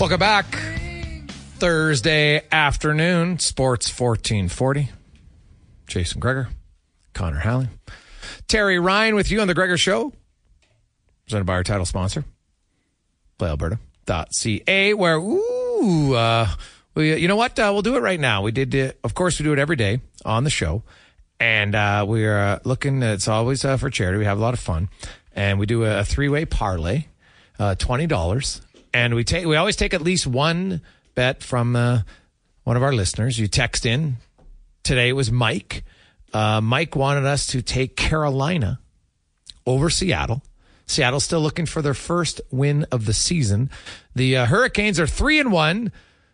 Welcome back. Thursday afternoon, Sports 1440. Jason Gregor, Connor Halley, Terry Ryan with you on The Gregor Show. Presented by our title sponsor, PlayAlberta.ca, where, ooh, uh, we, you know what? Uh, we'll do it right now. We did, uh, of course, we do it every day on the show. And uh, we're uh, looking, it's always uh, for charity. We have a lot of fun. And we do a, a three way parlay, uh, $20. And we take, we always take at least one bet from uh, one of our listeners. You text in. Today it was Mike. Uh, Mike wanted us to take Carolina over Seattle. Seattle's still looking for their first win of the season. The uh, Hurricanes are three and one.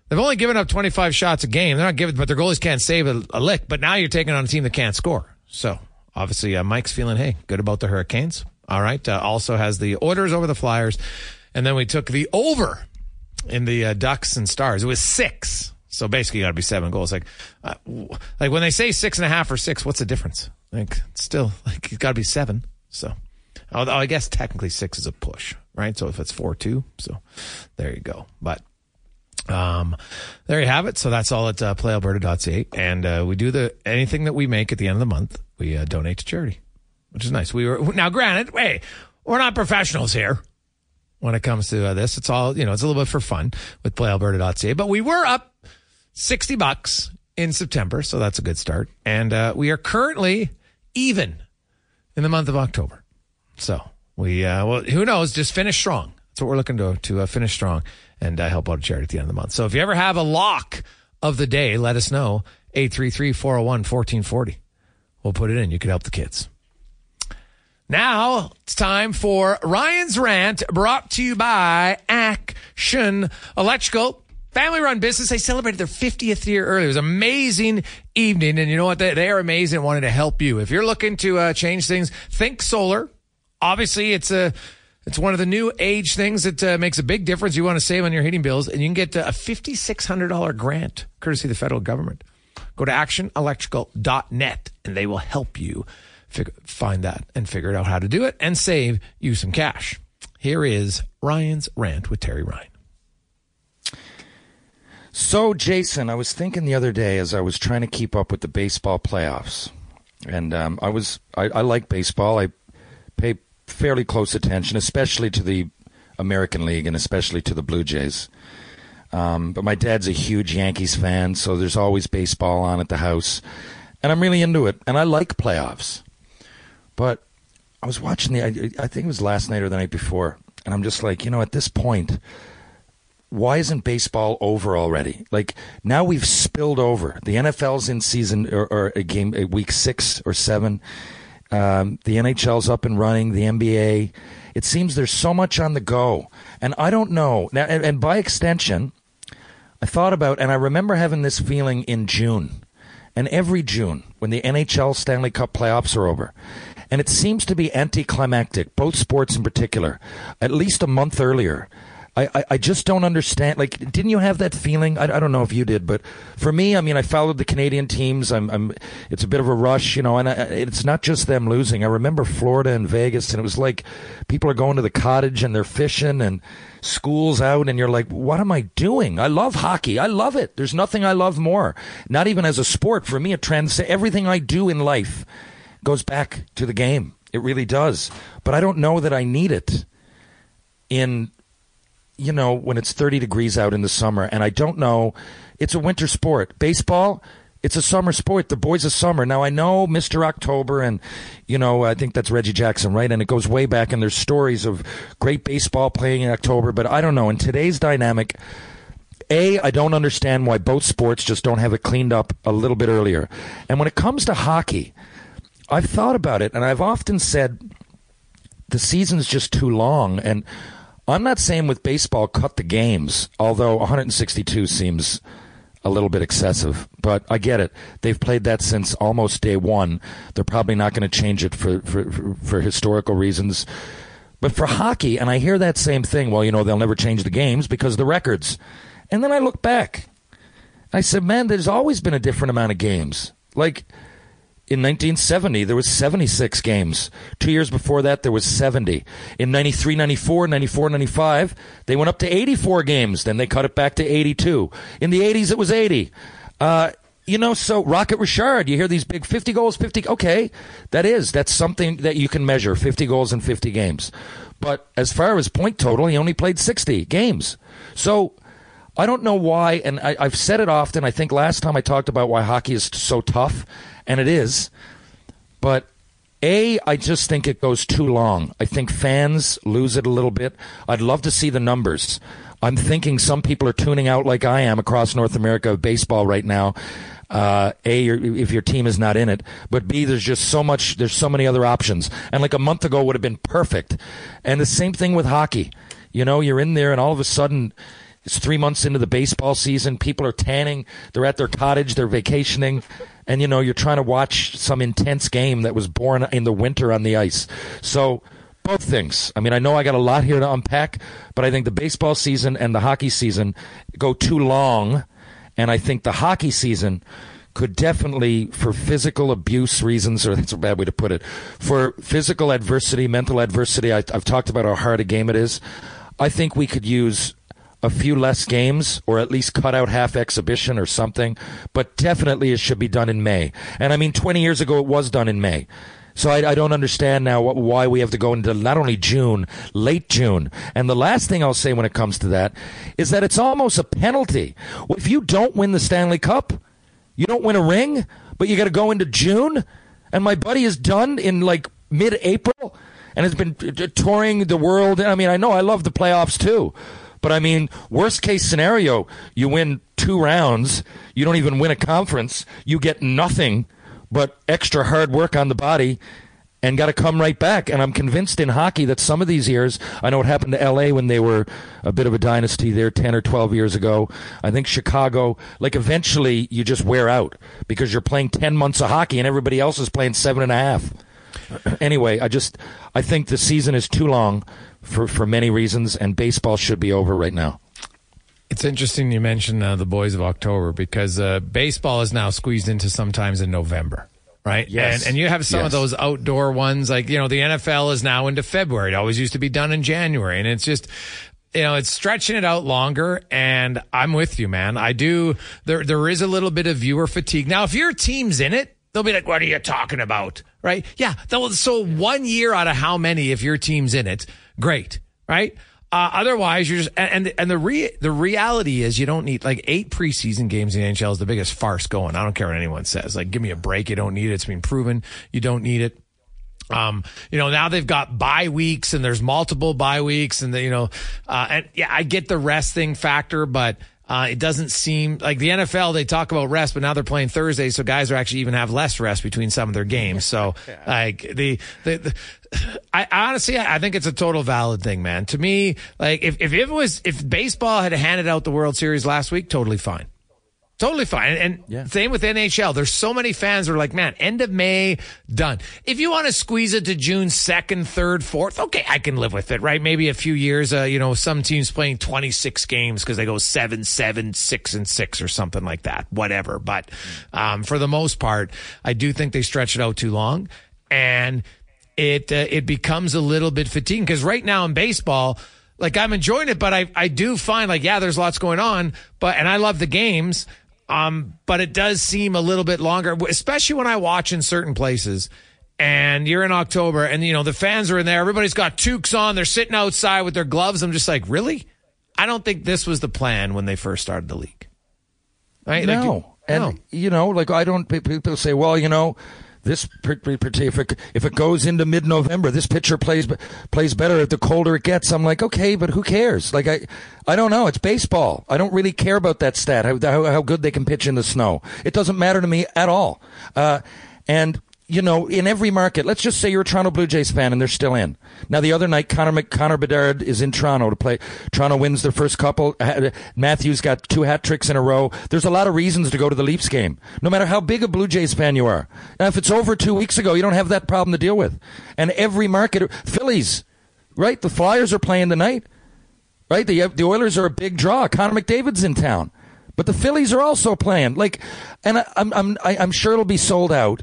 They've only given up 25 shots a game. They're not giving, but their goalies can't save a, a lick. But now you're taking on a team that can't score. So obviously, uh, Mike's feeling, hey, good about the Hurricanes. All right. Uh, also has the Oilers over the Flyers. And then we took the over in the uh, Ducks and Stars. It was six. So basically, you got to be seven goals. Like, uh, like when they say six and a half or six, what's the difference? Like, still like it's got to be seven. So, although I guess technically six is a push, right? So if it's four two, so there you go. But um, there you have it. So that's all at uh, playalberta.ca. And uh, we do the anything that we make at the end of the month, we uh, donate to charity, which is nice. We were now granted, hey, we're not professionals here when it comes to uh, this. It's all you know. It's a little bit for fun with playalberta.ca, but we were up sixty bucks in September, so that's a good start. And uh, we are currently even in the month of October. So we uh, well, who knows? Just finish strong. That's what we're looking to to uh, finish strong and uh, help out a charity at the end of the month. So if you ever have a lock of the day, let us know. 833-401-1440. We'll put it in. You could help the kids. Now it's time for Ryan's Rant brought to you by Action Electrical. Family run business. They celebrated their 50th year early. It was an amazing evening. And you know what? They, they are amazing and wanted to help you. If you're looking to uh, change things, think solar. Obviously, it's a, it's one of the new age things that uh, makes a big difference. You want to save on your heating bills, and you can get uh, a $5,600 grant courtesy of the federal government. Go to actionelectrical.net and they will help you figure, find that and figure out how to do it and save you some cash. Here is Ryan's rant with Terry Ryan. So, Jason, I was thinking the other day as I was trying to keep up with the baseball playoffs, and um, I was I, I like baseball. I pay fairly close attention, especially to the American League and especially to the Blue Jays. Um, but my dad's a huge Yankees fan, so there's always baseball on at the house, and I'm really into it. And I like playoffs. But I was watching the, I, I think it was last night or the night before, and I'm just like, you know, at this point, why isn't baseball over already? Like now we've spilled over. The NFL's in season or, or a game a week six or seven. Um, the NHL's up and running. The NBA. It seems there's so much on the go, and I don't know. Now, and, and by extension, I thought about, and I remember having this feeling in June, and every June when the NHL Stanley Cup playoffs are over, and it seems to be anticlimactic, both sports in particular, at least a month earlier. I, I, I just don't understand. Like, didn't you have that feeling? I, I don't know if you did, but for me, I mean, I followed the Canadian teams. I'm, I'm it's a bit of a rush, you know, and I, it's not just them losing. I remember Florida and Vegas, and it was like people are going to the cottage and they're fishing and school's out, and you're like, what am I doing? I love hockey. I love it. There's nothing I love more. Not even as a sport. For me, it trans everything I do in life goes back to the game. It really does. But I don't know that I need it in you know, when it's 30 degrees out in the summer, and I don't know, it's a winter sport. Baseball, it's a summer sport. The boys of summer. Now I know Mr. October, and you know I think that's Reggie Jackson, right? And it goes way back, and there's stories of great baseball playing in October. But I don't know. In today's dynamic, a I don't understand why both sports just don't have it cleaned up a little bit earlier. And when it comes to hockey, I've thought about it, and I've often said the season's just too long, and I'm not saying with baseball cut the games, although 162 seems a little bit excessive, but I get it. They've played that since almost day one. They're probably not going to change it for, for, for, historical reasons. But for hockey, and I hear that same thing, well, you know, they'll never change the games because the records. And then I look back. I said, man, there's always been a different amount of games. Like, in 1970, there was 76 games. Two years before that, there was 70. In 93, 94, 94, 95, they went up to 84 games. Then they cut it back to 82. In the 80s, it was 80. Uh, you know, so Rocket Richard, you hear these big 50 goals, 50. Okay, that is. That's something that you can measure 50 goals in 50 games. But as far as point total, he only played 60 games. So I don't know why, and I, have said it often. I think last time I talked about why hockey is so tough and it is. But a, I just think it goes too long. I think fans lose it a little bit. I'd love to see the numbers. I'm thinking some people are tuning out like I am across North America of baseball right now. Uh, a, if your team is not in it, but B, there's just so much, there's so many other options. And like a month ago would have been perfect. And the same thing with hockey. You know, you're in there and all of a sudden, it's three months into the baseball season. People are tanning. They're at their cottage. They're vacationing and you know you're trying to watch some intense game that was born in the winter on the ice. So both things. I mean, I know I got a lot here to unpack, but I think the baseball season and the hockey season go too long, and I think the hockey season could definitely, for physical abuse reasons, or that's a bad way to put it, for physical adversity, mental adversity. I, have talked about how hard a game it is. I think we could use a few less games or at least cut out half exhibition or something, but definitely it should be done in May. And I mean, 20 years ago it was done in May. So I, I don't understand now what, why we have to go into not only June, late June. And the last thing I'll say when it comes to that is that it's almost a penalty. If you don't win the Stanley Cup, you don't win a ring, but you got to go into June, and my buddy is done in like mid-April and has been touring the world. I mean, I know I love the playoffs too, but I mean, worst case scenario, you win two rounds, you don't even win a conference, you get nothing but extra hard work on the body and got to come right back. And I'm convinced in hockey that some of these years, I know what happened to LA when they were a bit of a dynasty there 10 or 12 years ago. I think Chicago, like eventually you just wear out because you're playing 10 months of hockey and everybody else is playing seven and a half. anyway, I just, I think the season is too long for, for many reasons, and baseball should be over right now. It's interesting you mentioned uh, the boys of October because uh, baseball is now squeezed into sometimes in November, right? Yes. And, and you have some yes. of those outdoor ones, like, you know, the NFL is now into February. It always used to be done in January. And it's just, you know, it's stretching it out longer. And I'm with you, man. I do. There, there is a little bit of viewer fatigue. Now, if your team's in it, they'll be like, what are you talking about? Right? Yeah. So one year out of how many, if your team's in it, great, right? Uh, otherwise, you're just and and the re, the reality is you don't need like eight preseason games in the NHL is the biggest farce going. I don't care what anyone says. Like, give me a break. You don't need it. It's been proven. You don't need it. Um, you know, now they've got bye weeks and there's multiple bye weeks and the, you know, uh, and yeah, I get the rest thing factor, but uh, it doesn't seem like the NFL, they talk about rest, but now they're playing Thursday. So guys are actually even have less rest between some of their games. So like the, the, the I honestly, I think it's a total valid thing, man. To me, like if, if it was, if baseball had handed out the World Series last week, totally fine. Totally fine. And Yeah. same with NHL. There's so many fans who are like, man, end of May, done. If you want to squeeze it to June 2nd, 3rd, 4th, okay, I can live with it, right? Maybe a few years, uh, you know, some teams playing 26 games because they go 7, 7, 6, and 6 or something like that, whatever. But um, for the most part, I do think they stretch it out too long. And it, uh, it becomes a little bit fatiguing because right now in baseball, like I'm enjoying it, but I, I do find like, yeah, there's lots going on, but, and I love the games. Um, but it does seem a little bit longer, especially when I watch in certain places. And you're in October, and you know the fans are in there. Everybody's got toques on. They're sitting outside with their gloves. I'm just like, really? I don't think this was the plan when they first started the league. Right? Like, No, and no. you know, like I don't. People say, well, you know, this if it, if it goes into mid-November, this pitcher plays plays better the colder it gets. I'm like, okay, but who cares? Like I, I don't know. It's baseball. I don't really care about that stat. How how, how good they can pitch in the snow. It doesn't matter to me at all. Uh, and you know, in every market, let's just say you're a Toronto Blue Jays fan and they're still in. Now, the other night, Connor, Connor Bedard is in Toronto to play. Toronto wins their first couple. Matthews got two hat tricks in a row. There's a lot of reasons to go to the Leafs game, no matter how big a Blue Jays fan you are. Now, if it's over two weeks ago, you don't have that problem to deal with. And every market, Phillies, right? The Flyers are playing tonight, right? The, the Oilers are a big draw. Connor McDavid's in town. But the Phillies are also playing. Like, and I, I'm, I'm, I, I'm sure it'll be sold out.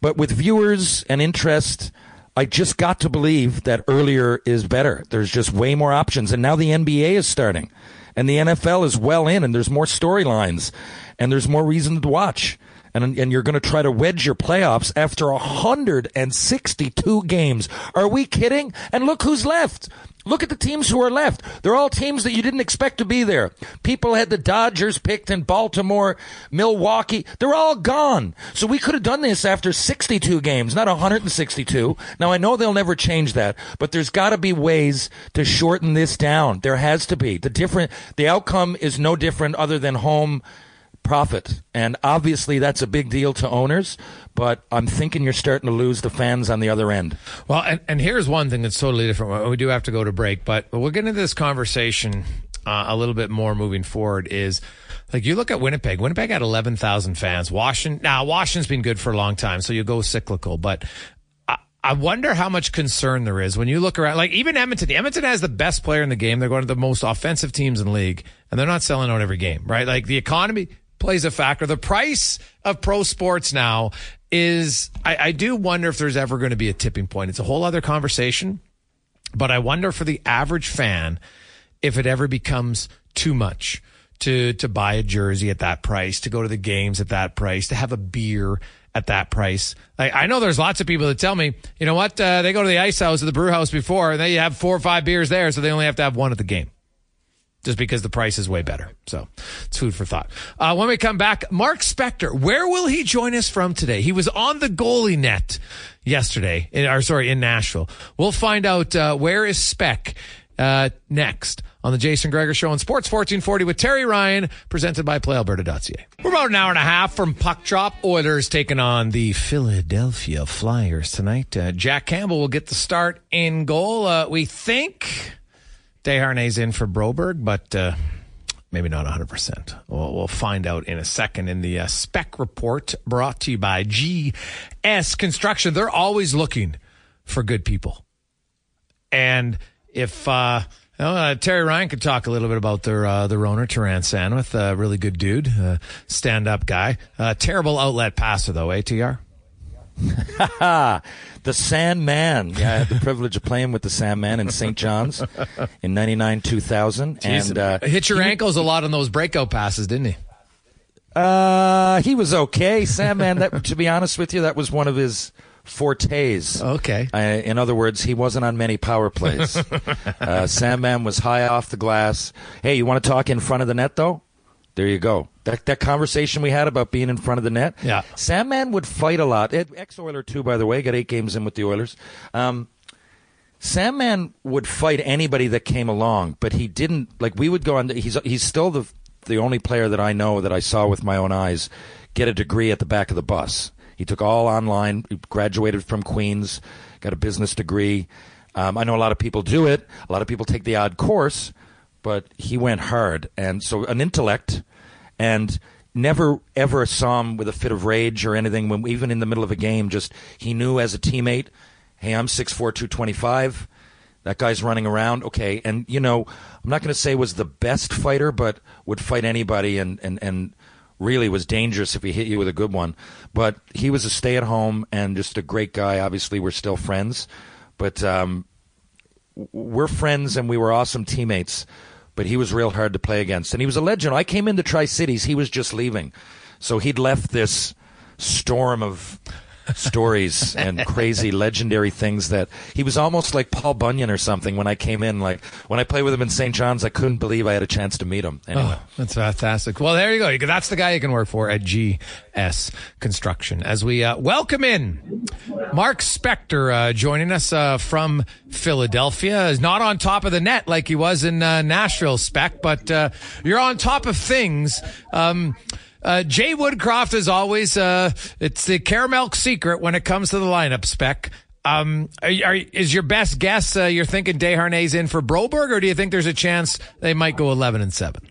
But with viewers and interest, I just got to believe that earlier is better. There's just way more options. And now the NBA is starting. And the NFL is well in, and there's more storylines, and there's more reason to watch. And, and you're going to try to wedge your playoffs after 162 games. Are we kidding? And look who's left. Look at the teams who are left. They're all teams that you didn't expect to be there. People had the Dodgers picked in Baltimore, Milwaukee. They're all gone. So we could have done this after 62 games, not 162. Now I know they'll never change that, but there's got to be ways to shorten this down. There has to be. The different the outcome is no different other than home profit. And obviously that's a big deal to owners, but I'm thinking you're starting to lose the fans on the other end. Well, and, and here's one thing that's totally different. We do have to go to break, but we'll get into this conversation uh, a little bit more moving forward. Is like you look at Winnipeg. Winnipeg had 11,000 fans. Washington now Washington's been good for a long time, so you go cyclical, but. I- I wonder how much concern there is when you look around. Like even Edmonton, Edmonton has the best player in the game. They're one of the most offensive teams in the league, and they're not selling out every game, right? Like the economy plays a factor. The price of pro sports now is, I, I do wonder if there's ever going to be a tipping point. It's a whole other conversation, but I wonder for the average fan if it ever becomes too much to to buy a jersey at that price, to go to the games at that price, to have a beer at that price. Like I know there's lots of people that tell me, you know what, uh, they go to the ice house or the brew house before, and they have four or five beers there, so they only have to have one at the game just because the price is way better. So it's food for thought. Uh, when we come back, Mark Spector, where will he join us from today? He was on the goalie net yesterday, in, or sorry, in Nashville. We'll find out uh, where is Spec uh, next on the Jason Gregor Show on Sports 1440 with Terry Ryan, presented by PlayAlberta.ca. We're about an hour and a half from Puck Drop. Oilers taking on the Philadelphia Flyers tonight. Uh, Jack Campbell will get the start in goal. Uh, we think Desharnais in for Broberg, but uh, maybe not 100%. We'll, we'll find out in a second in the uh, spec report brought to you by GS Construction. They're always looking for good people. And if uh, know, uh, Terry Ryan could talk a little bit about their uh, their owner, Terran Sandwith, a really good dude, stand up guy. Uh, terrible outlet passer though, ATR. The Sandman. Yeah, I had the privilege of playing with the Sandman in St. John's in 99 2000. And uh, hit your ankles a lot on those breakout passes, didn't he? uh, he was okay. Sandman, that, to be honest with you, that was one of his fortes. Okay. Uh, in other words, he wasn't on many power plays. uh, Sandman was high off the glass. Hey, you want to talk in front of the net, though? There you go. That that conversation we had about being in front of the net. Yeah. Sandman would fight a lot. Ex Oiler too, by the way. Got eight games in with the Oilers. Um, Sandman would fight anybody that came along, but he didn't like. We would go on. He's he's still the the only player that I know that I saw with my own eyes get a degree at the back of the bus. He took all online. Graduated from Queens, got a business degree. Um, I know a lot of people do it. A lot of people take the odd course, but he went hard, and so an intellect, and never ever saw him with a fit of rage or anything. When even in the middle of a game, just he knew as a teammate, hey, I'm six four two twenty five. That guy's running around, okay. And you know, I'm not going to say was the best fighter, but would fight anybody, and and and really was dangerous if he hit you with a good one. But he was a stay at home and just a great guy. Obviously, we're still friends, but um, we're friends and we were awesome teammates. But he was real hard to play against, and he was a legend. I came into Tri Cities; he was just leaving, so he'd left this storm of stories and crazy legendary things that he was almost like Paul Bunyan or something when I came in. Like when I played with him in St. John's, I couldn't believe I had a chance to meet him. Anyway. Oh, that's fantastic. Well, there you go. That's the guy you can work for at GS Construction. As we uh, welcome in Mark Spector uh, joining us uh, from Philadelphia. Is not on top of the net like he was in uh, Nashville, Spec, but uh, you're on top of things. Um, uh, Jay Woodcroft, is always, uh, it's the caramel secret when it comes to the lineup spec. Um, are, are, is your best guess uh, you're thinking Desharnais in for Broberg, or do you think there's a chance they might go 11 and 7?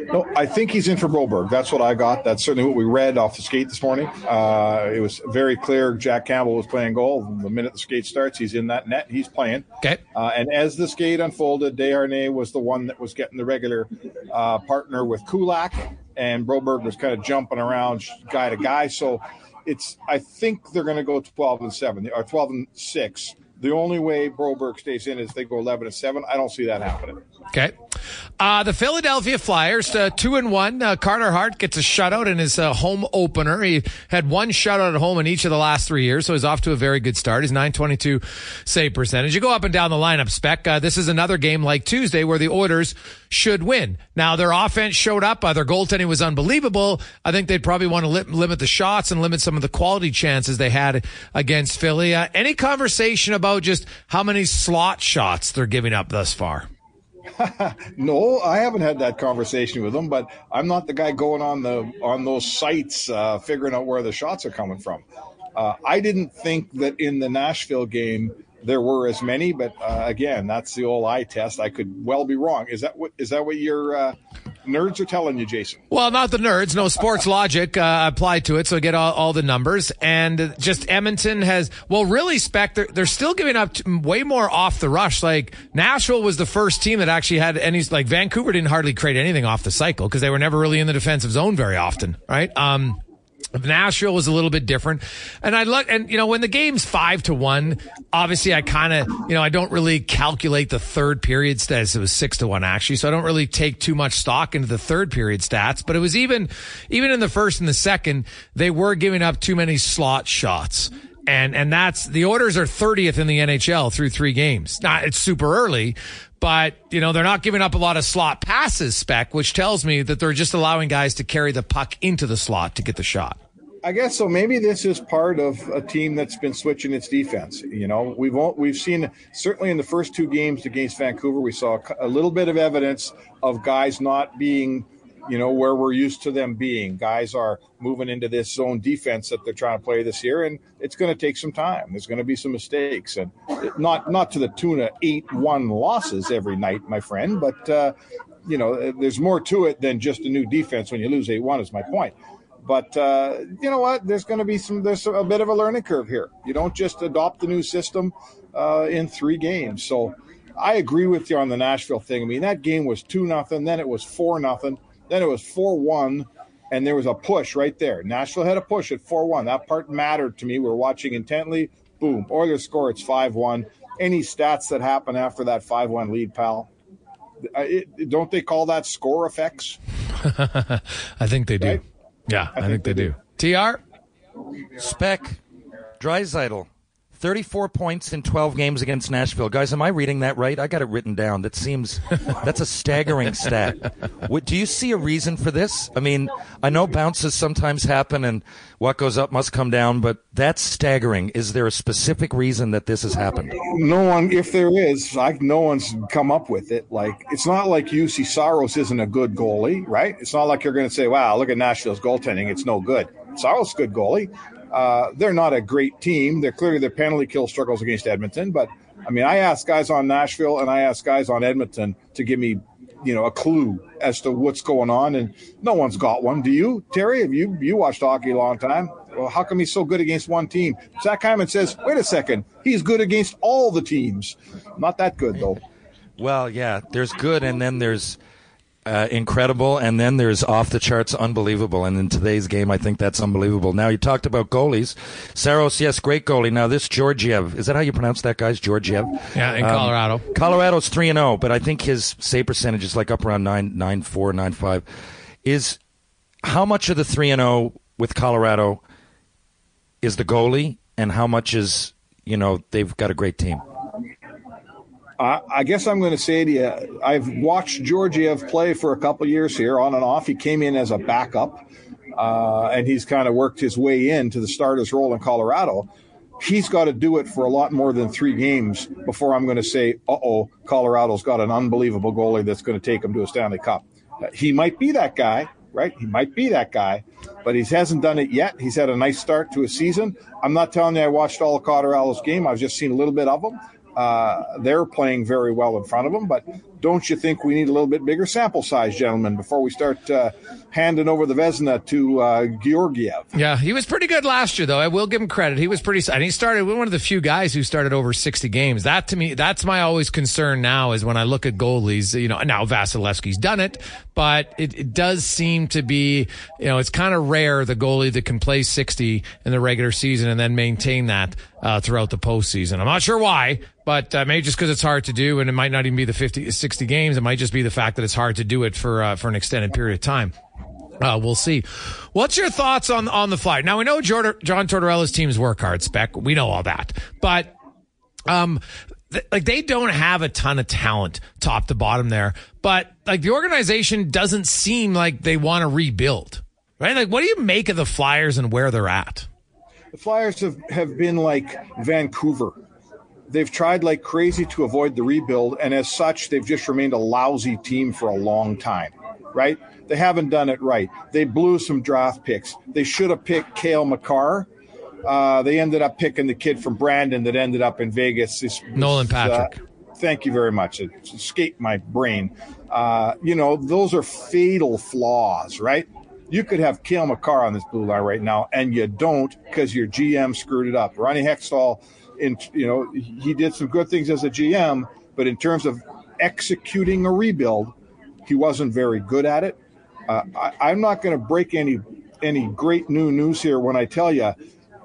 No, I think he's in for Broberg. That's what I got. That's certainly what we read off the skate this morning. Uh, it was very clear Jack Campbell was playing goal. The minute the skate starts, he's in that net. He's playing. Okay. Uh, and as the skate unfolded, Desharnais was the one that was getting the regular uh, partner with Kulak, and Broberg was kind of jumping around guy to guy. So it's I think they're going to go 12 and 7 or 12 and 6. The only way Broberg stays in is they go 11 and 7. I don't see that happening. Okay. Uh, the Philadelphia Flyers, uh, two and one. Uh, Carter Hart gets a shutout in his uh, home opener. He had one shutout at home in each of the last three years, so he's off to a very good start. His 922 save percentage. You go up and down the lineup spec. Uh, this is another game like Tuesday where the Oilers should win. Now, their offense showed up. Uh, their goaltending was unbelievable. I think they'd probably want to li- limit the shots and limit some of the quality chances they had against Philly. any conversation about just how many slot shots they're giving up thus far? no, I haven't had that conversation with them, but I'm not the guy going on the on those sites uh, figuring out where the shots are coming from. Uh, I didn't think that in the Nashville game there were as many, but uh, again, that's the old eye test. I could well be wrong. Is that what is that what your uh, nerds are telling you, Jason? Well, not the nerds. No sports logic uh, applied to it, so get all, all, the numbers. And just Edmonton has well, really, spec. They're, they're still giving up way more off the rush. Like Nashville was the first team that actually had any. Like Vancouver didn't hardly create anything off the cycle because they were never really in the defensive zone very often, right? Um, Nashville was a little bit different. And I look, and you know, when the game's five to one, obviously I kind of, you know, I don't really calculate the third period stats. It was six to one actually. So I don't really take too much stock into the third period stats, but it was even, even in the first and the second, they were giving up too many slot shots. And, and that's, the Oilers are 30th in the NHL through three games. Now, it's super early, but you know they're not giving up a lot of slot passes spec which tells me that they're just allowing guys to carry the puck into the slot to get the shot I guess so. Maybe this is part of a team that's been switching its defense. You know, we've we've seen certainly in the first two games against Vancouver, we saw a little bit of evidence of guys not being, you know, where we're used to them being. Guys are moving into this zone defense that they're trying to play this year, and it's going to take some time. There's going to be some mistakes, and not not to the tune of eight one losses every night, my friend, but. Uh, you know, there's more to it than just a new defense when you lose 8 1, is my point. But uh, you know what? There's going to be some. There's a bit of a learning curve here. You don't just adopt the new system uh, in three games. So I agree with you on the Nashville thing. I mean, that game was two nothing. Then it was four nothing. Then it was four one, and there was a push right there. Nashville had a push at four one. That part mattered to me. We are watching intently. Boom. Oilers score. It's five one. Any stats that happen after that five one lead, pal? It, don't they call that score effects? I think they do. Right? Yeah, I, I think, think, they, do. do. TR? Spec, Draisaitl, 34 points in 12 games against Nashville. Guys, am I reading that right? I got it written down. That seems that's a staggering stat. What, do you see a reason for this? I mean, I know bounces sometimes happen and what goes up must come down, but that's staggering. Is there a specific reason that this has happened? No one, if there is, like no one's come up with it. Like it's not like Juuse Saros isn't a good goalie, right? It's not like you're going to say, "Wow, look at Nashville's goaltending; it's no good." Saros good goalie. Uh, they're not a great team. They're clearly their penalty kill struggles against Edmonton, but I mean, I asked guys on Nashville and I asked guys on Edmonton to give me, you know, a clue as to what's going on, and no one's got one. Do you, Terry? Have you you watched hockey a long time? Well, how come he's so good against one team? Zach Hyman says, wait a second, he's good against all the teams. Not that good though. Well, yeah, there's good, and then there's uh, incredible, and then there's off the charts unbelievable. And in today's game, I think that's unbelievable. Now, you talked about goalies. Saros, yes, great goalie. Now, this Georgiev, is that how you pronounce that, guys? Georgiev? Yeah, in um, Colorado. Colorado's 3 and 0, but I think his save percentage is like up around 9, 9 4, 9 5. Is how much of the 3 and 0 with Colorado is the goalie, and how much is, you know, they've got a great team? I, I guess I'm going to say to you, I've watched Georgiev play for a couple years here, on and off. He came in as a backup, uh, and he's kind of worked his way into the starter's role in Colorado. He's got to do it for a lot more than three games before I'm going to say, "Uh oh, Colorado's got an unbelievable goalie that's going to take him to a Stanley Cup." Uh, he might be that guy, right? He might be that guy, but he hasn't done it yet. He's had a nice start to a season. I'm not telling you I watched all of Colorado's game. I've just seen a little bit of them. Uh, they're playing very well in front of them, but don't you think we need a little bit bigger sample size, gentlemen, before we start uh, handing over the Vezina to uh, Georgiev? Yeah, he was pretty good last year, though. I will give him credit. He was pretty, and he started one of the few guys who started over 60 games. That to me, that's my always concern now is when I look at goalies, you know, now Vasilevskiy's done it, but it, it does seem to be, you know, it's kind of rare the goalie that can play 60 in the regular season and then maintain that uh, throughout the postseason. I'm not sure why, but uh, maybe just because it's hard to do, and it might not even be the 50, 60 games. It might just be the fact that it's hard to do it for uh, for an extended period of time. Uh, we'll see. What's your thoughts on on the flight? Now we know John Tortorella's teams work hard, spec. We know all that, but um, th- like they don't have a ton of talent top to bottom there. But like the organization doesn't seem like they want to rebuild, right? Like, what do you make of the Flyers and where they're at? The Flyers have, have been like Vancouver. They've tried like crazy to avoid the rebuild, and as such, they've just remained a lousy team for a long time, right? They haven't done it right. They blew some draft picks. They should have picked Cale Makar. Uh, they ended up picking the kid from Brandon that ended up in Vegas. This, Nolan Patrick. Uh, thank you very much. It escaped my brain. Uh, you know, those are fatal flaws, right? You could have Cale Makar on this blue line right now, and you don't because your GM screwed it up. Ronnie Hextall, in you know, he did some good things as a GM, but in terms of executing a rebuild, he wasn't very good at it. Uh, I, am not going to break any any great new news here when I tell you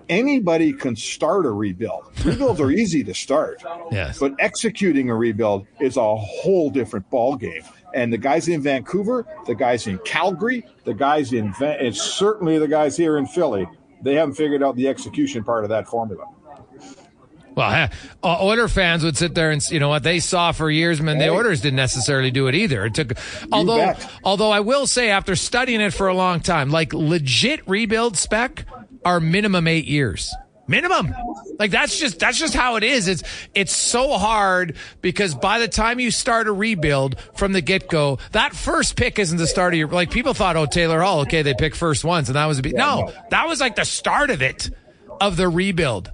anybody can start a rebuild. Rebuilds are easy to start, yes. but executing a rebuild is a whole different ball game. And the guys in Vancouver, the guys in Calgary, the guys in, and certainly the guys here in Philly, they haven't figured out the execution part of that formula. Well, uh, Oiler fans would sit there and you know what they saw for years, man. The Oilers didn't necessarily do it either. It took, although, although I will say after studying it for a long time, like legit rebuild spec are minimum eight years minimum. Like that's just that's just how it is. It's it's so hard because by the time you start a rebuild from the get go, that first pick isn't the start of your like people thought, oh Taylor Hall, okay, they picked first once, and that was a no, that was like the start of it of the rebuild.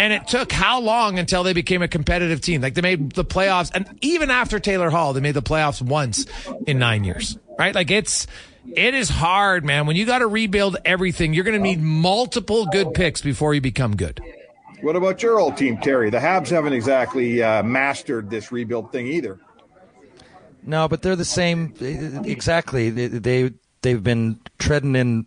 And it took how long until they became a competitive team? Like they made the playoffs, and even after Taylor Hall, they made the playoffs once in nine years, right? Like it's it is hard, man. When you got to rebuild everything, you're going to need multiple good picks before you become good. What about your old team, Terry? The Habs haven't exactly uh, mastered this rebuild thing either. No, but they're the same. Exactly. They, they have been treading in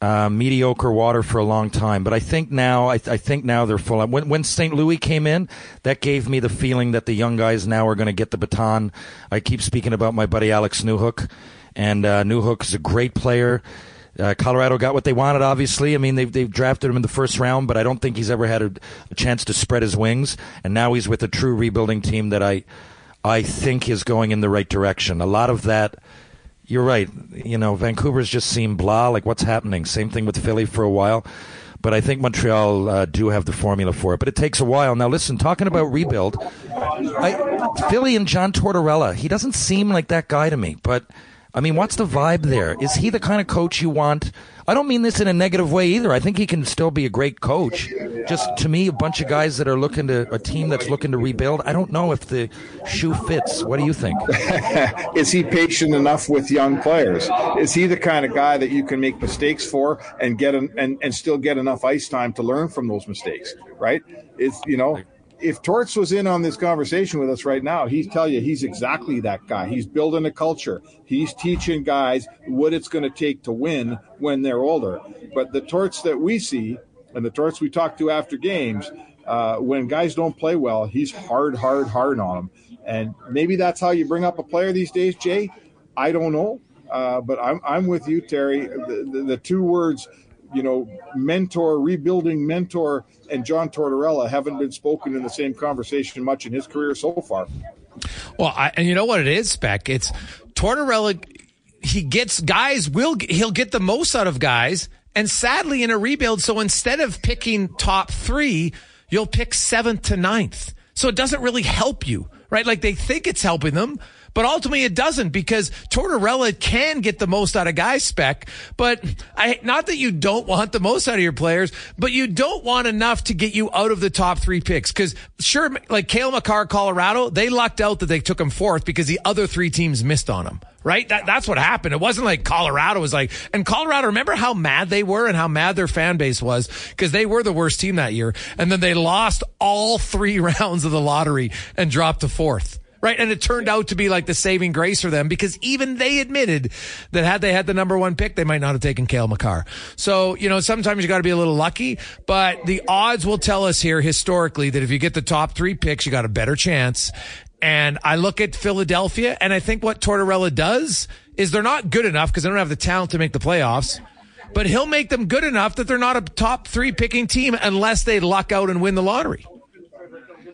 uh, mediocre water for a long time. But I think now, I, I think now they're full. When when St. Louis came in, that gave me the feeling that the young guys now are going to get the baton. I keep speaking about my buddy Alex Newhook and uh, Newhook is a great player. Uh, Colorado got what they wanted, obviously. I mean, they've, they've drafted him in the first round, but I don't think he's ever had a, a chance to spread his wings. And now he's with a true rebuilding team that I, I think is going in the right direction. A lot of that, you're right. You know, Vancouver's just seemed blah, like what's happening. Same thing with Philly for a while. But I think Montreal uh, do have the formula for it. But it takes a while. Now, listen, talking about rebuild, I, Philly and John Tortorella, he doesn't seem like that guy to me. But, I mean, what's the vibe there? Is he the kind of coach you want? I don't mean this in a negative way either. I think he can still be a great coach. Just to me, a bunch of guys that are looking to, a team that's looking to rebuild, I don't know if the shoe fits. What do you think? is he patient enough with young players? Is he the kind of guy that you can make mistakes for and get an, and, and still get enough ice time to learn from those mistakes? Right? It's, you know, if Torts was in on this conversation with us right now, he'd tell you he's exactly that guy. He's building a culture. He's teaching guys what it's going to take to win when they're older. But the Torts that we see and the Torts we talk to after games, uh, when guys don't play well, he's hard, hard, hard on them. And maybe that's how you bring up a player these days, Jay. I don't know. Uh, but I'm, I'm with you, Terry. The, the, the two words you know, mentor, rebuilding mentor, and John Tortorella haven't been spoken in the same conversation much in his career so far. Well, I, and you know what it is, Spec? It's Tortorella. He gets guys. Will he'll get the most out of guys, and sadly, in a rebuild, so instead of picking top three, you'll pick seventh to ninth. So it doesn't really help you, right? Like they think it's helping them, but ultimately it doesn't because Tortorella can get the most out of guys spec, but I, not that you don't want the most out of your players, but you don't want enough to get you out of the top three picks. Cause sure, like Cale Makar, Colorado, they lucked out that they took him fourth because the other three teams missed on him right? That, that's what happened. It wasn't like Colorado was like, and Colorado, remember how mad they were and how mad their fan base was because they were the worst team that year. And then they lost all three rounds of the lottery and dropped to fourth right? And it turned out to be like the saving grace for them because even they admitted that had they had the number one pick, they might not have taken Cale Makar. So, you know, sometimes you got to be a little lucky, but the odds will tell us here historically that if you get the top three picks, you got a better chance. And I look at Philadelphia and I think what Tortorella does is they're not good enough because they don't have the talent to make the playoffs but he'll make them good enough that they're not a top three picking team unless they luck out and win the lottery.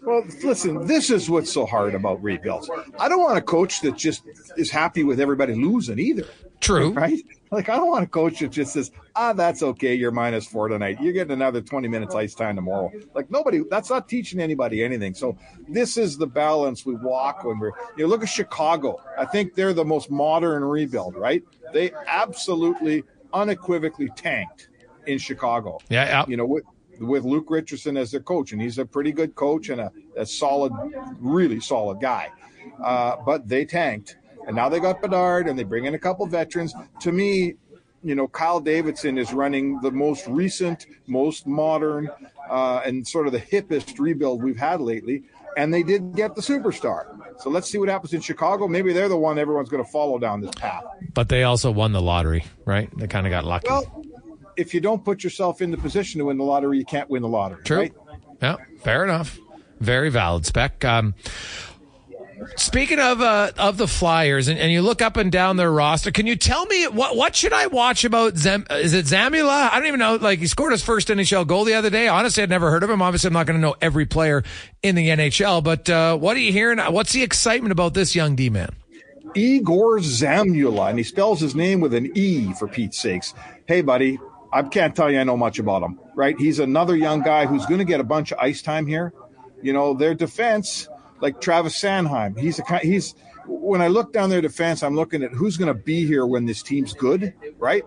Well, listen, this is what's so hard about rebuilds. I don't want a coach that just is happy with everybody losing either. True. Right? Like, I don't want a coach that just says, ah, that's okay. You're minus four tonight. You're getting another 20 minutes ice time tomorrow. Like, nobody, that's not teaching anybody anything. So, this is the balance we walk when we're, you know, look at Chicago. I think they're the most modern rebuild, right? They absolutely, unequivocally tanked in Chicago. Yeah. yeah. You know, with, with Luke Richardson as their coach, and he's a pretty good coach and a, a solid, really solid guy. Uh, but they tanked, and now they got Bedard, and they bring in a couple veterans. To me, you know, Kyle Davidson is running the most recent, most modern, uh, and sort of the hippest rebuild we've had lately. And they did get the superstar. So let's see what happens in Chicago. Maybe they're the one everyone's going to follow down this path. But they also won the lottery, right? They kind of got lucky. Well, if you don't put yourself in the position to win the lottery, you can't win the lottery. True. Right? Yeah, fair enough. Very valid, Spec. Um, Speaking of uh, of the Flyers, and, and, you look up and down their roster, can you tell me what what should I watch about Zem? Is it Zamula? I don't even know. Like he scored his first NHL goal the other day. Honestly, I'd never heard of him. Obviously, I'm not going to know every player in the NHL. But uh, what are you hearing? What's the excitement about this young D man? Egor Zamula, and he spells his name with an E for Pete's sakes. Hey, buddy, I can't tell you I know much about him, right? He's another young guy who's going to get a bunch of ice time here. You know, their defense, like Travis Sanheim, he's a he's when I look down their defense, I'm looking at who's going to be here when this team's good, right?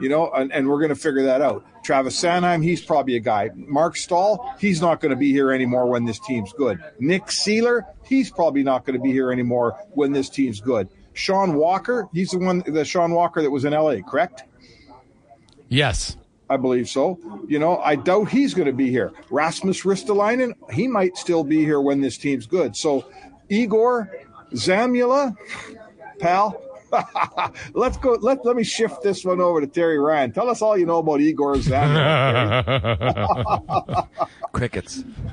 You know, and, and we're going to figure that out. Travis Sanheim, he's probably a guy. Marc Staal, he's not going to be here anymore when this team's good. Nick Seeler, he's probably not going to be here anymore when this team's good. Sean Walker, he's the one, the Sean Walker that was in LA, correct? Yes. I believe so. You know, I doubt he's going to be here. Rasmus Ristolainen, he might still be here when this team's good. So, Egor Zamula, pal, let's go. Let let me shift this one over to Terry Ryan. Tell us all you know about Egor Zamula. Crickets.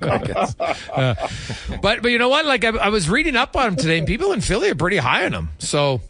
Crickets. Uh, but but you know what? Like I, I was reading up on him today, and people in Philly are pretty high on him. So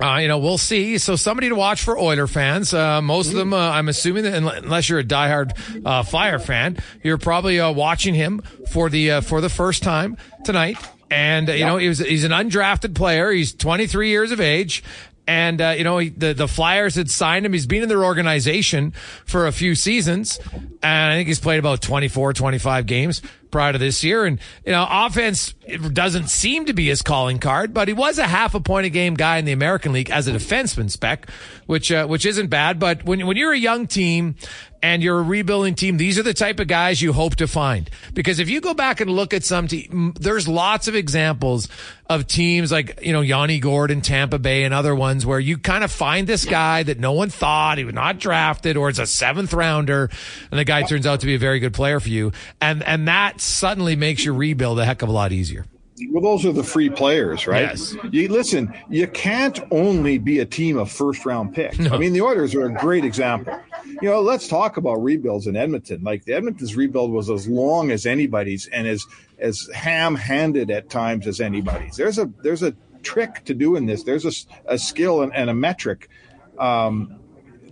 Uh, you know, we'll see. So somebody to watch for Oiler fans. Uh, most of them, uh, I'm assuming that unless you're a diehard uh, Flyer fan, you're probably uh, watching him for the uh, for the first time tonight. And you know, he was, he's an undrafted player. He's 23 years of age. And, uh, you know, he, the, the Flyers had signed him. He's been in their organization for a few seasons. And I think he's played about 24, 25 games prior to this year. And, you know, offense doesn't seem to be his calling card, but he was a half a point a game guy in the American League as a defenseman spec, which, uh, which isn't bad. But when, when you're a young team and you're a rebuilding team, these are the type of guys you hope to find. Because if you go back and look at some team, there's lots of examples of teams like, you know, Yanni Gourde, Tampa Bay and other ones where you kind of find this guy that no one thought he was not drafted or it's a seventh rounder and the guy turns out to be a very good player for you. And, and that suddenly makes your rebuild a heck of a lot easier. Well, those are the free players, right? Yes. You listen. You can't only be a team of first round picks. No. I mean, the Oilers are a great example. You know, let's talk about rebuilds in Edmonton. Like the Edmonton's rebuild was as long as anybody's and as as ham handed at times as anybody's. There's a there's a trick to doing this. There's a, a skill and, and a metric. Um,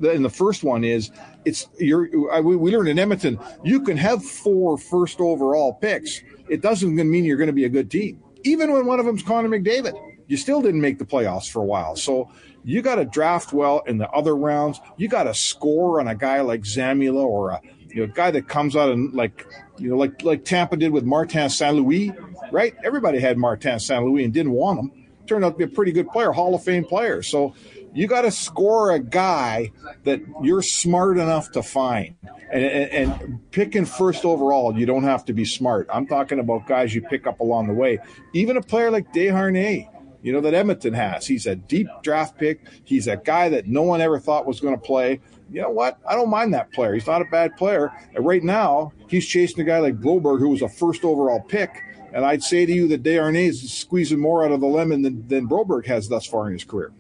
and the first one is it's you're we learned in Edmonton you can have four first overall picks. It doesn't mean you're going to be a good team. Even when one of them's Connor McDavid, you still didn't make the playoffs for a while. So you got to draft well in the other rounds. You got to score on a guy like Zamula or a you know guy that comes out and like you know like like Tampa did with Martin St. Louis, right? Everybody had Martin St. Louis and didn't want him. Turned out to be a pretty good player, Hall of Fame player. So you got to score a guy that you're smart enough to find. And, and, and, picking first overall, you don't have to be smart. I'm talking about guys you pick up along the way. Even a player like Desharnais, you know, that Edmonton has. He's a deep draft pick. He's a guy that no one ever thought was going to play. You know what? I don't mind that player. He's not a bad player. And right now, he's chasing a guy like Broberg, who was a first overall pick. And I'd say to you that Desharnais is squeezing more out of the lemon than, than Broberg has thus far in his career.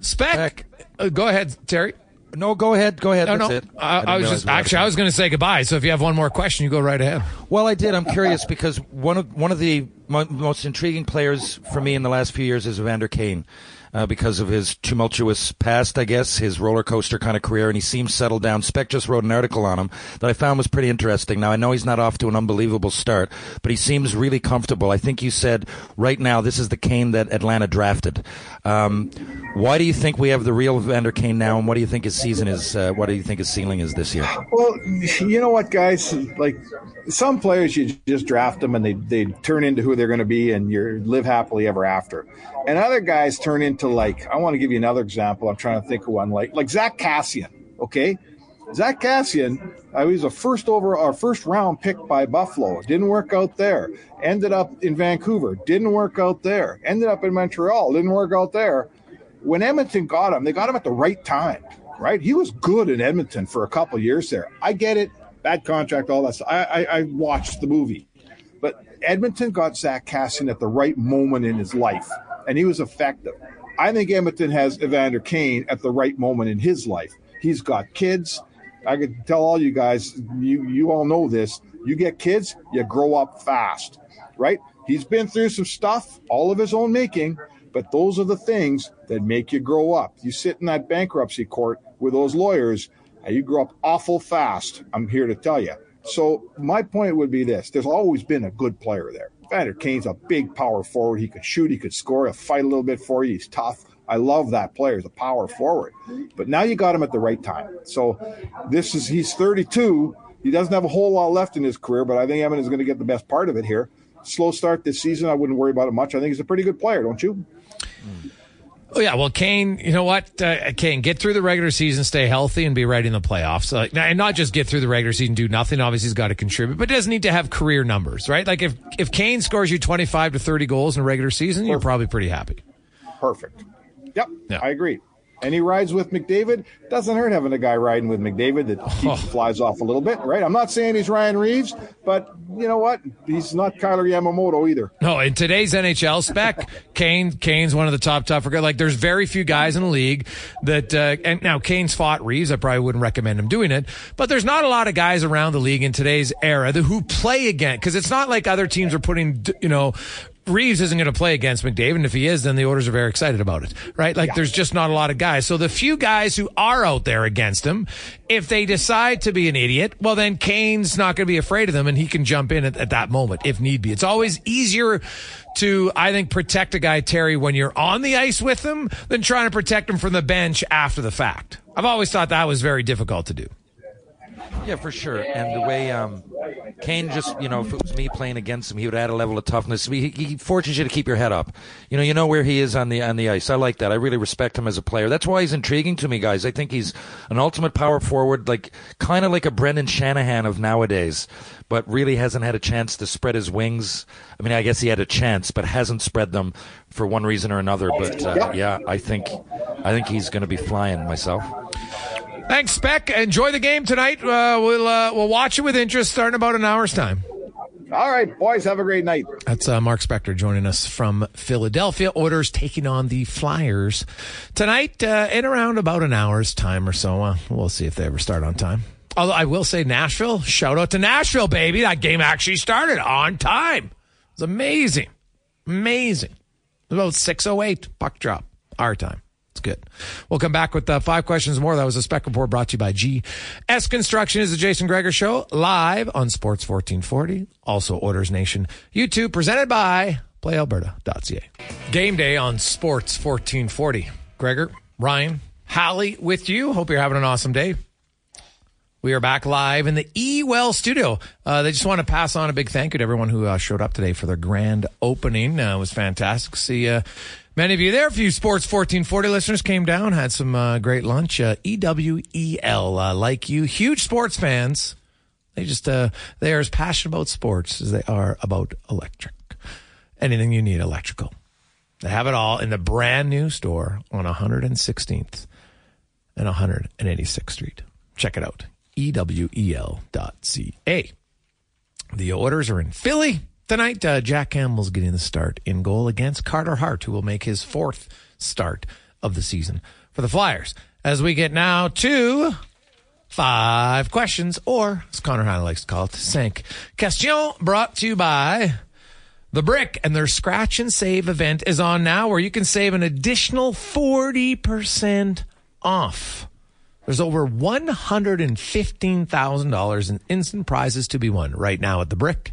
Spec. Spec. Uh, go ahead, Terry. No, go ahead. Go ahead. No, That's no. it. I, I, didn't was just we had actually I was going to say goodbye. So if you have one more question, you go right ahead. Well, I did. I'm curious because one of one of the mo- most intriguing players for me in the last few years is Evander Kane. Uh, because of his tumultuous past, I guess, his roller coaster kind of career, and he seems settled down. Spec just wrote an article on him that I found was pretty interesting. Now, I know he's not off to an unbelievable start, but he seems really comfortable. I think you said right now this is the Kane that Atlanta drafted. Um, why do you think we have the real Evander Kane now, and what do you think his season is? Uh, what do you think his ceiling is this year? Well, you know what, guys? Like some players, you just draft them and they, they turn into who they're going to be, and you live happily ever after. And other guys turn into like I want to give you another example. I'm trying to think of one like like Zack Kassian. Okay, Zack Kassian. He was a first over our first round pick by Buffalo. Didn't work out there. Ended up in Vancouver. Didn't work out there. Ended up in Montreal. Didn't work out there. When Edmonton got him, they got him at the right time. Right, he was good in Edmonton for a couple years there. I get it. Bad contract, all that stuff. I, I, I watched the movie. But Edmonton got Zack Kassian at the right moment in his life, and he was effective. I think Edmonton has Evander Kane at the right moment in his life. He's got kids. I could tell all you guys, you you all know this. You get kids, you grow up fast, right? He's been through some stuff, all of his own making, but those are the things that make you grow up. You sit in that bankruptcy court with those lawyers, and you grow up awful fast. I'm here to tell you. So my point would be this: there's always been a good player there. Vander Kane's a big power forward. He could shoot. He could score. He'll fight a little bit for you. He's tough. I love that player. He's a power forward. But now you got him at the right time. So this is he's 32. He doesn't have a whole lot left in his career, but I think Evan is going to get the best part of it here. Slow start this season. I wouldn't worry about it much. I think he's a pretty good player, don't you? Hmm. Oh yeah, well, Kane, you know what? Uh, Kane, get through the regular season, stay healthy, and be ready in the playoffs. Like, and not just get through the regular season, do nothing. Obviously, he's got to contribute, but doesn't need to have career numbers, right? Like if if Kane scores you twenty five to thirty goals in a regular season, you're probably pretty happy. Perfect. Yep, Yeah. I agree. And he rides with McDavid. Doesn't hurt having a guy riding with McDavid that keeps the flies off a little bit, right? I'm not saying he's Ryan Reaves, but you know what? He's not Kailer Yamamoto either. No, in today's NHL spec, Kane Kane's one of the top tougher guys. Like there's very few guys in the league that uh, and now Kane's fought Reaves. I probably wouldn't recommend him doing it, but there's not a lot of guys around the league in today's era that, who play again because it's not like other teams are putting you know Reaves isn't going to play against McDavid. And if he is, then the Oilers are very excited about it, right? Like there's just not a lot of guys. So the few guys who are out there against him, if they decide to be an idiot, well, then Kane's not going to be afraid of them and he can jump in at, at that moment if need be. It's always easier to, I think, protect a guy, Terry, when you're on the ice with him than trying to protect him from the bench after the fact. I've always thought that was very difficult to do. Yeah, for sure. And the way um, Kane just, you know, if it was me playing against him, he would add a level of toughness. He, he forces you to keep your head up. You know, you know where he is on the on the ice. I like that. I really respect him as a player. That's why he's intriguing to me, guys. I think he's an ultimate power forward, like kind of like a Brendan Shanahan of nowadays, but really hasn't had a chance to spread his wings. I mean, I guess he had a chance, but hasn't spread them for one reason or another. But uh, yeah, I think I think he's going to be flying myself. Thanks, Spec. Enjoy the game tonight. Uh, we'll uh, we'll watch it with interest starting about an hour's time. All right, boys, have a great night. That's uh, Mark Spector joining us from Philadelphia. Oilers taking on the Flyers tonight uh, in around about an hour's time or so. Uh, we'll see if they ever start on time. Although I will say Nashville, shout out to Nashville, baby. That game actually started on time. It's amazing. Amazing. It was About 6.08 puck drop, our time. It's good. We'll come back with uh, five questions more. That was a spec report brought to you by GS Construction is the Jason Gregor Show live on Sports 1440. Also Oilers Nation YouTube presented by PlayAlberta.ca. Game day on Sports 1440. Gregor, Ryan, Halley with you. Hope you're having an awesome day. We are back live in the E Well studio. Uh, they just want to pass on a big thank you to everyone who uh, showed up today for their grand opening. Uh, it was fantastic. See uh, many of you there. A few Sports 1440 listeners came down, had some uh, great lunch. Uh, EWEL, uh, like you, huge sports fans. They just they are as passionate about sports as they are about electric. Anything you need electrical. They have it all in the brand new store on 116th and 186th Street. Check it out ewel.ca. The Oilers are in Philly tonight. Uh, Jack Campbell's getting the start in goal against Carter Hart, who will make his fourth start of the season for the Flyers. As we get now to five questions, or as Connor Hanna likes to call it, cinq question, brought to you by the Brick, and their scratch and save event is on now, where you can save an additional forty percent off. There's over $115,000 in instant prizes to be won right now at The Brick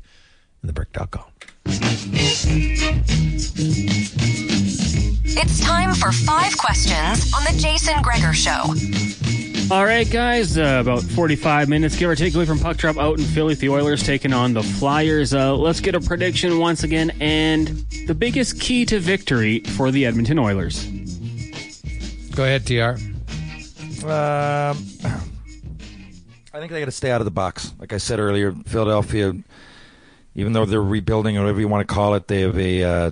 and thebrick.com. It's time for five questions on The Jason Gregor Show. All right, guys, uh, about 45 minutes, give or take, away from Puck Drop out in Philly. The Oilers taking on the Flyers. Uh, let's get a prediction once again and the biggest key to victory for the Edmonton Oilers. Go ahead, TR. Um, I think they got to stay out of the box. Like I said earlier, Philadelphia, even though they're rebuilding or whatever you want to call it, they have a uh,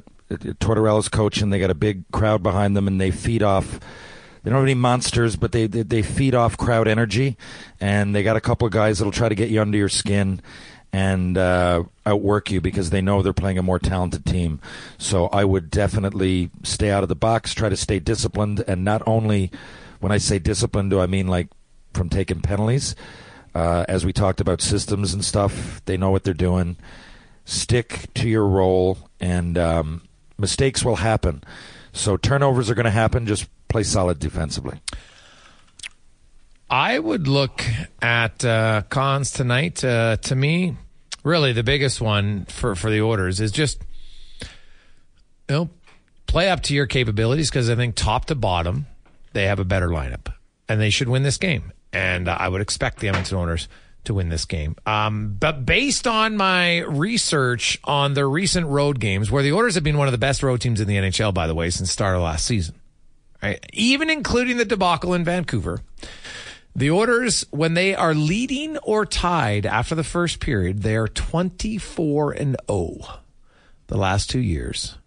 Tortorella's coach and they got a big crowd behind them, and they feed off. They don't have any monsters, but they, they, they feed off crowd energy, and they got a couple of guys that'll try to get you under your skin and uh, outwork you because they know they're playing a more talented team. So I would definitely stay out of the box, try to stay disciplined, and not only when I say disciplined, do I mean like from taking penalties? Uh, as we talked about systems and stuff, they know what they're doing. Stick to your role, and um, mistakes will happen. So turnovers are going to happen. Just play solid defensively. I would look at uh, cons tonight. Uh, to me, really the biggest one for for the Oilers is just you know play up to your capabilities because I think top to bottom they have a better lineup and they should win this game. And I would expect the Edmonton Oilers to win this game. Um, but based on my research on their recent road games, where the Oilers have been one of the best road teams in the NHL, by the way, since start of last season, right? Even including the debacle in Vancouver, the Oilers, when they are leading or tied after the first period, they are 24 and 0 the last two years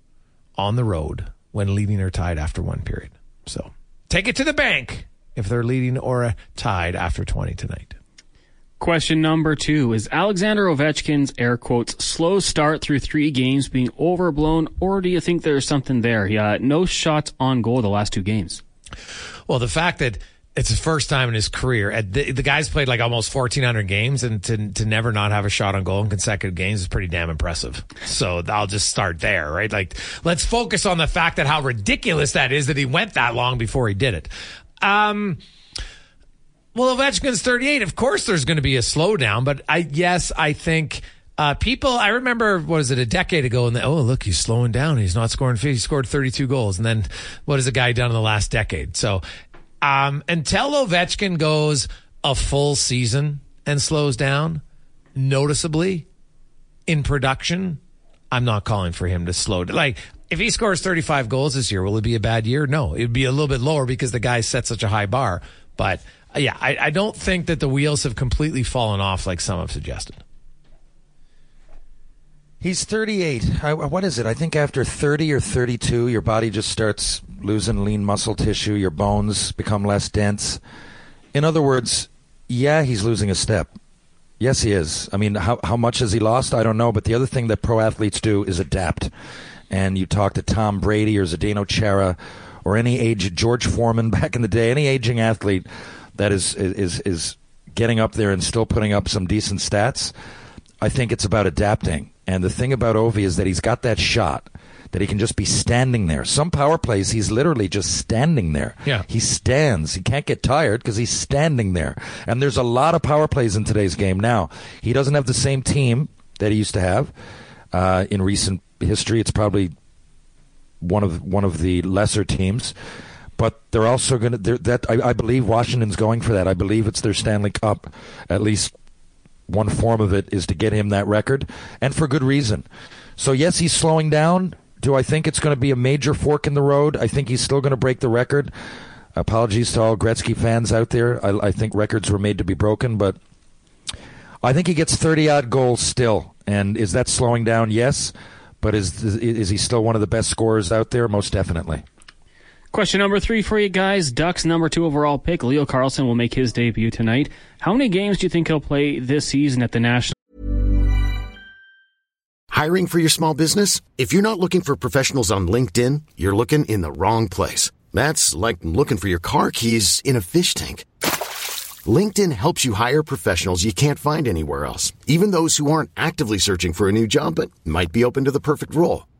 on the road when leading or tied after one period. So take it to the bank if they're leading or tied after 20 tonight. Question number two Is Alexander Ovechkin's air quotes slow start through three games being overblown, or do you think there's something there? Yeah, no shots on goal the last two games. Well, the fact that it's his first time in his career. The, the, guy's played like almost 1,400 games, and to, to never not have a shot on goal in consecutive games is pretty damn impressive. So I'll just start there, right? Like, let's focus on the fact that how ridiculous that is that he went that long before he did it. Um, well, Ovechkin's 38. Of course, there's going to be a slowdown, but I yes, I think. Uh, people, I remember, what is it, a decade ago, and oh, look, he's slowing down. He's not scoring, he scored 32 goals. And then what has the guy done in the last decade? So um, until Ovechkin goes a full season and slows down noticeably in production, I'm not calling for him to slow down. Like, if he scores 35 goals this year, will it be a bad year? No, it'd be a little bit lower because the guy set such a high bar. But Uh, yeah, I, I don't think that the wheels have completely fallen off like some have suggested. He's 38. I, uh, what is it? I think after 30 or 32, your body just starts losing lean muscle tissue, your bones become less dense. In other words, yeah, he's losing a step. Yes, he is. I mean, how how much has he lost? I don't know. But the other thing that pro athletes do is adapt. And you talk to Tom Brady or Zdeno Chara or any age George Foreman back in the day, any aging athlete that is is is getting up there and still putting up some decent stats. I think it's about adapting. And the thing about Ovi is that he's got that shot that he can just be standing there. Some power plays, he's literally just standing there. Yeah. He stands. He can't get tired because he's standing there. And there's a lot of power plays in today's game now. He doesn't have the same team that he used to have. Uh, in recent history, it's probably one of one of the lesser teams. But they're also going to. That I, I believe Washington's going for that. I believe it's their Stanley Cup. At least one form of it is to get him that record, and for good reason. So yes, he's slowing down. Do I think it's going to be a major fork in the road? I think he's still going to break the record. Apologies to all Gretzky fans out there. I, I think records were made to be broken, but I think he gets 30 odd goals still. And is that slowing down? Yes. But is is he still one of the best scorers out there? Most definitely. Question number three for you guys. Ducks number two overall pick, Leo Carlsson, will make his debut tonight. How many games do you think he'll play this season at the National? Hiring for your small business? If you're not looking for professionals on LinkedIn, you're looking in the wrong place. That's like looking for your car keys in a fish tank. LinkedIn helps you hire professionals you can't find anywhere else, even those who aren't actively searching for a new job but might be open to the perfect role.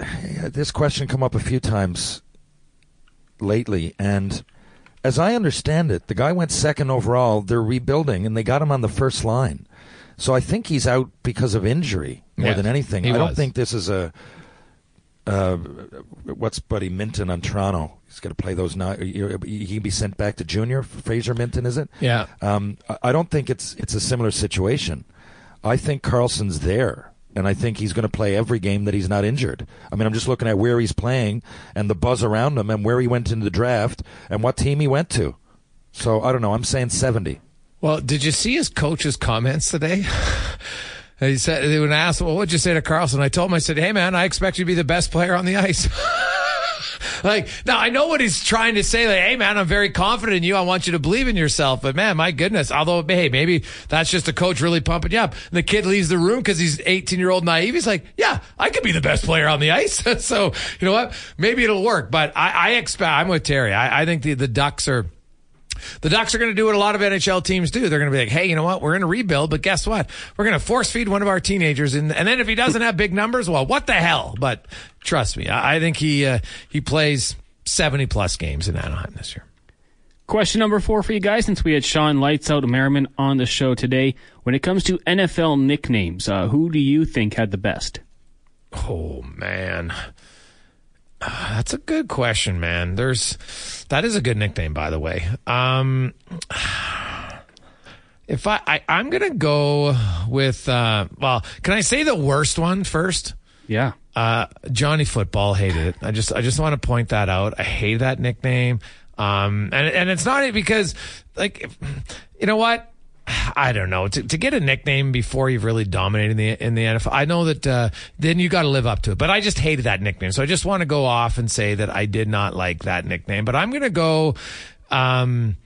this question come up a few times lately, and as I understand it, the guy went second overall. They're rebuilding, and they got him on the first line. So I think he's out because of injury more Yeah, than anything. I don't think this is a. Uh, what's Buddy Minten on Toronto? He's going to play those now. He can be sent back to junior. Fraser Minten, is it? Yeah. Um, I- I don't think it's it's a similar situation. I think Carlsson's there, and I think he's going to play every game that he's not injured. I mean, I'm just looking at where he's playing and the buzz around him, and where he went into the draft, and what team he went to. So I don't know. I'm saying 70. Well, did you see his coach's comments today? he said they would ask, "Well, what'd you say to Carlsson?" I told him, "I said, hey man, I expect you to be the best player on the ice." like now, I know what he's trying to say. Like, hey man, I'm very confident in you. I want you to believe in yourself. But man, my goodness. Although, hey, maybe that's just a coach really pumping you up. And the kid leaves the room because he's 18 year old naive. He's like, yeah, I could be the best player on the ice. so you know what? Maybe it'll work. But I, I expect. I'm with Terry. I, I think the the Ducks are. The Ducks are going to do what a lot of NHL teams do. They're going to be like, hey, you know what? We're in a rebuild, but guess what? We're going to force feed one of our teenagers. In, and then if he doesn't have big numbers, well, what the hell? But trust me, I, I think he, uh, he plays 70 plus games in Anaheim this year. Question number four for you guys, since we had Shawne Lights Out Merriman on the show today. When it comes to NFL nicknames, uh, who do you think had the best? Oh, man. That's a good question, man. There's that is a good nickname, by the way. Um, if I, I I'm gonna go with uh, well, can I say the worst one first? Yeah. Uh, Johnny Football hated it. I just I just want to point that out. I hate that nickname. Um, and and it's not it because like you know what I don't know to, to get a nickname before you've really dominated in the in the NFL. I know that uh, then you got to live up to it, but I just hated that nickname. So I just want to go off and say that I did not like that nickname. But I'm going to go um,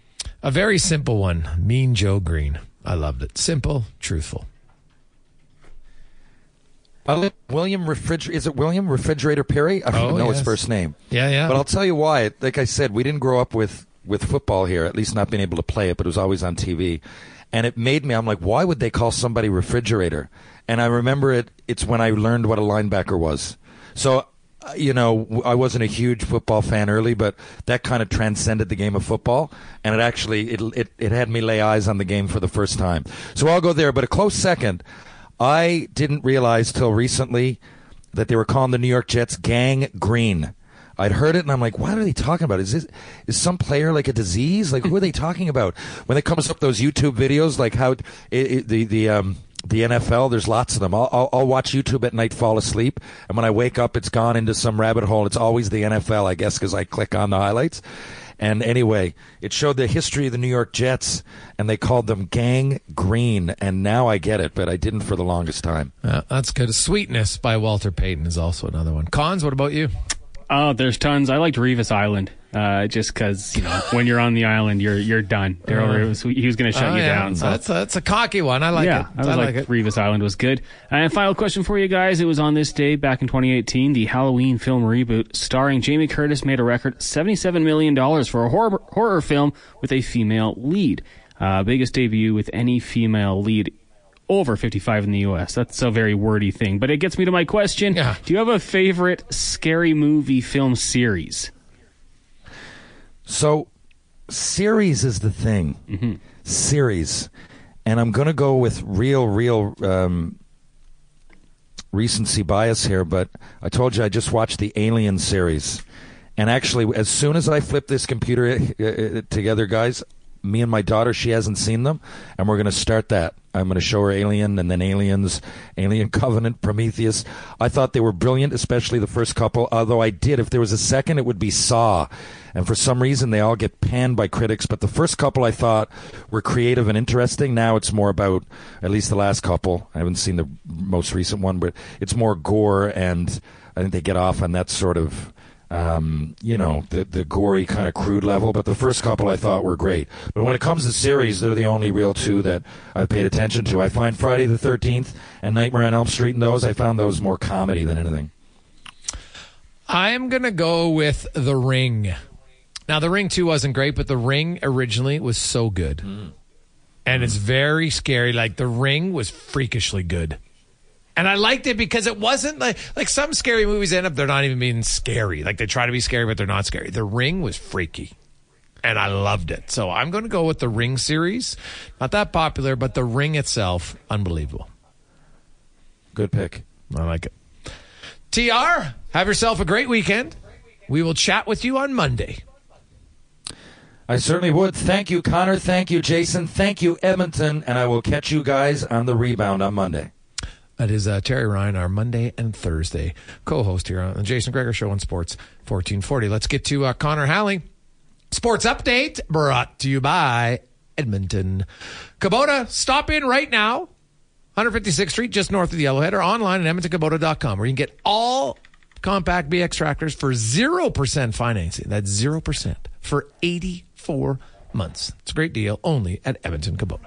a very simple one: Mean Joe Greene. I loved it. Simple, truthful. William Refrigerator is it William Refrigerator Perry? I don't Oh, know yes. his first name. Yeah, yeah. But I'll tell you why. Like I said, we didn't grow up with with football here. At least not being able to play it, but it was always on TV. And it made me. I'm like, why would they call somebody refrigerator? And I remember it. It's when I learned what a linebacker was. So. uh, You know, I wasn't a huge football fan early, but that kind of transcended the game of football, and it actually it, it it had me lay eyes on the game for the first time. So I'll go there. But a close second, I didn't realize till recently that they were calling the New York Jets Gang Green. I'd heard it and I'm like, what are they talking about? Is this is some player like a disease? Like who are they talking about? When it comes up those YouTube videos, like how it, it, the the um the NFL, there's lots of them. I'll, I'll, I'll watch YouTube at night, fall asleep, and when I wake up, it's gone into some rabbit hole. It's always the NFL, I guess, because I click on the highlights. And anyway, it showed the history of the New York Jets, and they called them Gang Green. And now I get it, but I didn't for the longest time. Uh, that's good. Sweetness by Walter Payton is also another one. Cons, what about you? Oh, there's tons. I liked Revis Island, uh, just because you know when you're on the island, you're you're done. Darrelle was, he was going to shut Oh, you yeah. down. So That's a, that's a cocky one. I like yeah, it. I was I like, like it. Revis Island was good. And final question for you guys: It was on this day back in 2018. The Halloween film reboot, starring Jamie Curtis, made a record 77 million dollars for a horror horror film with a female lead. Uh, biggest debut with any female lead over 55 in the U.S. That's a very wordy thing, but it gets me to my question: Yeah. Do you have a favorite scary movie film series? So, series is the thing. Series. And I'm going to go with real, real um, recency bias here, but I told you I just watched the Alien series. And actually, as soon as I flip this computer uh, uh, together, guys, me and my daughter, she hasn't seen them, and we're going to start that. I'm going to show her Alien and then Aliens, Alien Covenant, Prometheus. I thought they were brilliant, especially the first couple. Although I did, if there was a second, it would be Saw. And for some reason, they all get panned by critics. But the first couple I thought were creative and interesting. Now it's more about, at least the last couple. I haven't seen the most recent one, but it's more gore, and I think they get off on that sort of um, you know, the, the gory kind of crude level. But the first couple I thought were great. But when it comes to series, they're the only real two that I've paid attention to. I find Friday the 13th and Nightmare on Elm Street and those, I found those more comedy than anything. I'm going to go with The Ring. Now, The Ring 2 wasn't great, but The Ring originally was so good. And it's very scary. Like, The Ring was freakishly good. And I liked it because it wasn't like like some scary movies end up they're not even being scary. Like they try to be scary, but they're not scary. The Ring was freaky. And I loved it. So I'm going to go with the Ring series. Not that popular, but the Ring itself, unbelievable. Good pick. I like it. TR, have yourself a great weekend. We will chat with you on Monday. I certainly would. Thank you, Connor. Thank you, Jason. Thank you, Edmonton. And I will catch you guys on the rebound on Monday. That is uh, Terry Ryan, our Monday and Thursday co-host here on the Jason Gregor Show on Sports 1440. Let's get to uh, Connor Halley. Sports update brought to you by Edmonton. Kubota, stop in right now. 156th Street, just north of the Yellowhead, or online at edmontonkubota.com, where you can get all compact BX tractors for 0% financing. That's 0% for 84 months. It's a great deal only at Edmonton Kubota.